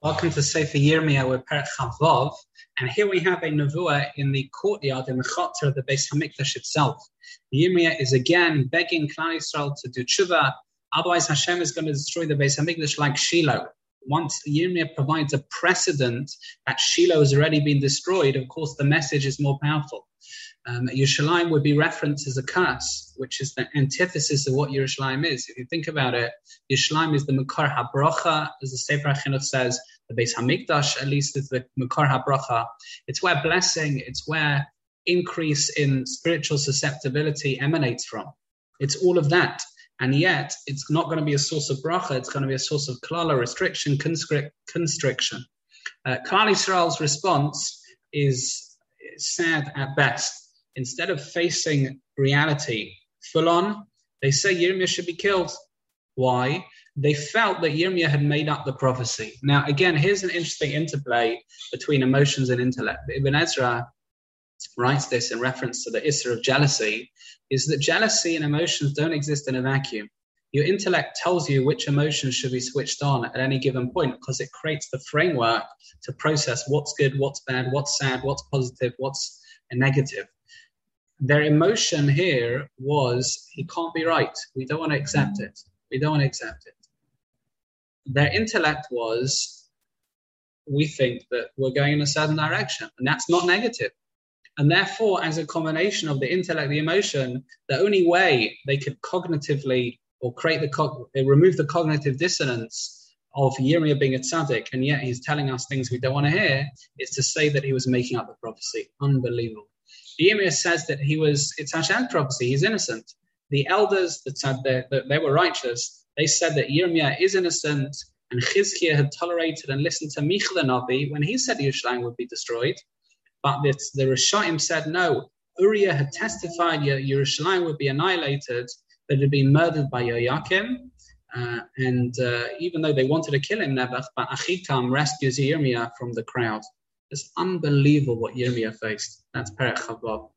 Welcome to Sefer Yirmiyah Chavav, and here we have a nevuah in the courtyard in the Chatzer of the Beis Hamikdash itself. Yirmiyah is again begging Klal Yisrael to do tshuva, otherwise Hashem is going to destroy the Beis Hamikdash like Shiloh. Once Yirmiyah provides a precedent that Shiloh has already been destroyed, of course the message is more powerful. Um, Yerushalayim would be referenced as a curse, which is the antithesis of what Yerushalayim is. If you think about it, Yerushalayim is the Makor HaBracha, as the Sefer HaChinuch says, the Beis Hamikdash, at least is the Makor HaBracha. It's where blessing, it's where increase in spiritual susceptibility emanates from. It's all of that. And yet, it's not going to be a source of bracha, it's going to be a source of klala, restriction, constriction. Uh, Klal Yisrael's response is sad at best instead of facing reality full on, they say Yirmiyah should be killed. Why? They felt that Yirmiyah had made up the prophecy. Now, again, here's an interesting interplay between emotions and intellect. Ibn Ezra writes this in reference to the issue of jealousy, is that jealousy and emotions don't exist in a vacuum. Your intellect tells you which emotions should be switched on at any given point because it creates the framework to process what's good, what's bad, what's sad, what's positive, what's negative their emotion here was he can't be right. We don't want to accept it. We don't want to accept it. Their intellect was we think that we're going in a certain direction, and that's not negative. And therefore, as a combination of the intellect, the emotion, the only way they could cognitively or create the co- eh, remove the cognitive dissonance of Yirmiyah being a tzaddik, and yet he's telling us things we don't want to hear, is to say that he was making up the prophecy. Unbelievable. Yirmiyah says that he was, it's Hashem's prophecy, he's innocent. The elders that said that, that they were righteous, they said that Yirmiyah is innocent, and Chizkiah had tolerated and listened to Michah the Navi when he said Yerushalayim would be destroyed. But the, the Rishaim said no. Uriah had testified Yerushalayim would be annihilated, it had been murdered by Yoyakim. Uh, and uh, even though they wanted to kill him, Nebuch, but Achikam rescues Yirmiyah from the crowd. It's unbelievable what Yirmiyah faced. That's Perek Chavav.